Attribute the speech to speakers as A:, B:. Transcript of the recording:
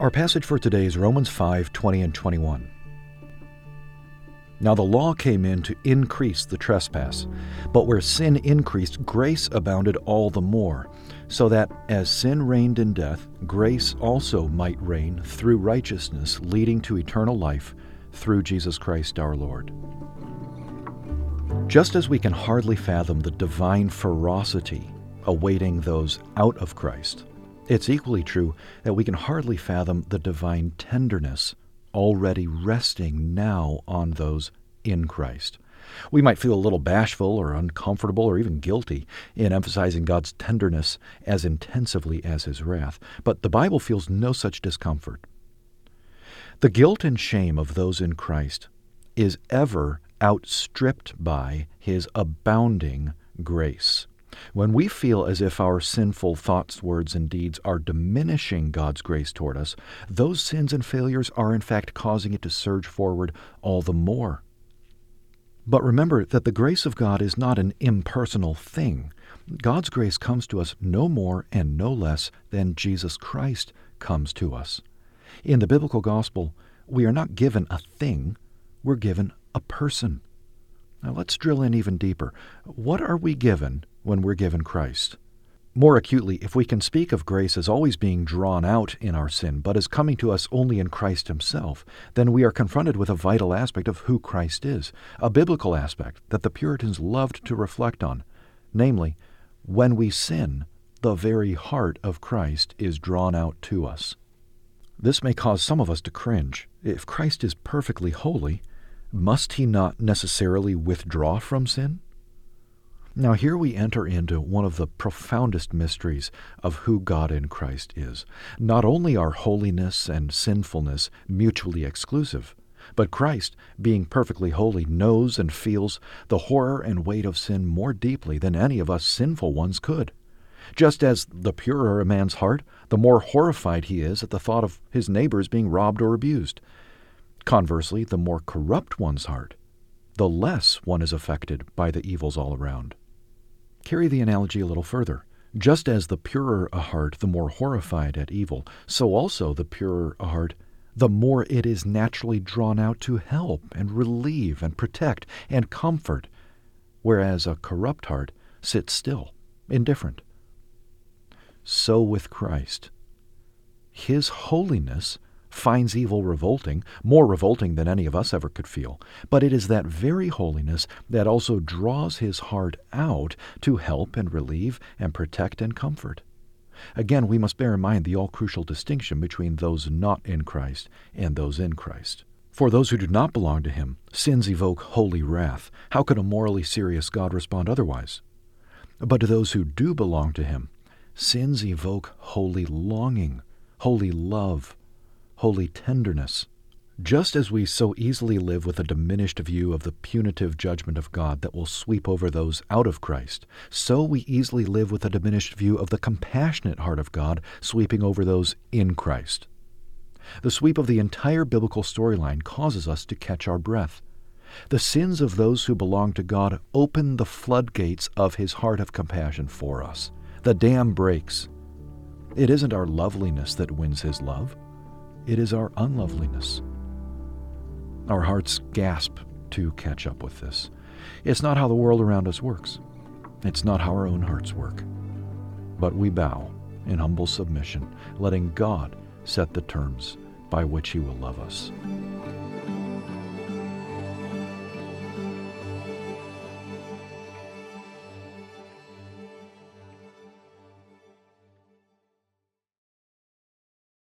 A: Our passage for today is Romans 5 20 and 21. Now the law came in to increase the trespass, but where sin increased, grace abounded all the more, so that as sin reigned in death, grace also might reign through righteousness, leading to eternal life through Jesus Christ our Lord. Just as we can hardly fathom the divine ferocity awaiting those out of Christ, it's equally true that we can hardly fathom the divine tenderness already resting now on those in Christ. We might feel a little bashful or uncomfortable or even guilty in emphasizing God's tenderness as intensively as his wrath, but the Bible feels no such discomfort. The guilt and shame of those in Christ is ever outstripped by his abounding grace. When we feel as if our sinful thoughts, words, and deeds are diminishing God's grace toward us, those sins and failures are in fact causing it to surge forward all the more. But remember that the grace of God is not an impersonal thing. God's grace comes to us no more and no less than Jesus Christ comes to us. In the biblical gospel, we are not given a thing, we're given a person. Now let's drill in even deeper. What are we given when we're given Christ? More acutely, if we can speak of grace as always being drawn out in our sin, but as coming to us only in Christ Himself, then we are confronted with a vital aspect of who Christ is, a biblical aspect that the Puritans loved to reflect on. Namely, when we sin, the very heart of Christ is drawn out to us. This may cause some of us to cringe. If Christ is perfectly holy, must he not necessarily withdraw from sin? Now, here we enter into one of the profoundest mysteries of who God in Christ is. Not only are holiness and sinfulness mutually exclusive, but Christ, being perfectly holy, knows and feels the horror and weight of sin more deeply than any of us sinful ones could. Just as the purer a man's heart, the more horrified he is at the thought of his neighbors being robbed or abused. Conversely, the more corrupt one's heart, the less one is affected by the evils all around. Carry the analogy a little further. Just as the purer a heart, the more horrified at evil, so also the purer a heart, the more it is naturally drawn out to help and relieve and protect and comfort, whereas a corrupt heart sits still, indifferent. So with Christ. His holiness finds evil revolting, more revolting than any of us ever could feel. But it is that very holiness that also draws his heart out to help and relieve and protect and comfort. Again, we must bear in mind the all crucial distinction between those not in Christ and those in Christ. For those who do not belong to him, sins evoke holy wrath. How could a morally serious God respond otherwise? But to those who do belong to him, sins evoke holy longing, holy love, holy tenderness. Just as we so easily live with a diminished view of the punitive judgment of God that will sweep over those out of Christ, so we easily live with a diminished view of the compassionate heart of God sweeping over those in Christ. The sweep of the entire biblical storyline causes us to catch our breath. The sins of those who belong to God open the floodgates of His heart of compassion for us. The dam breaks. It isn't our loveliness that wins His love it is our unloveliness. Our hearts gasp to catch up with this. It's not how the world around us works. It's not how our own hearts work. But we bow in humble submission, letting God set the terms by which He will love us.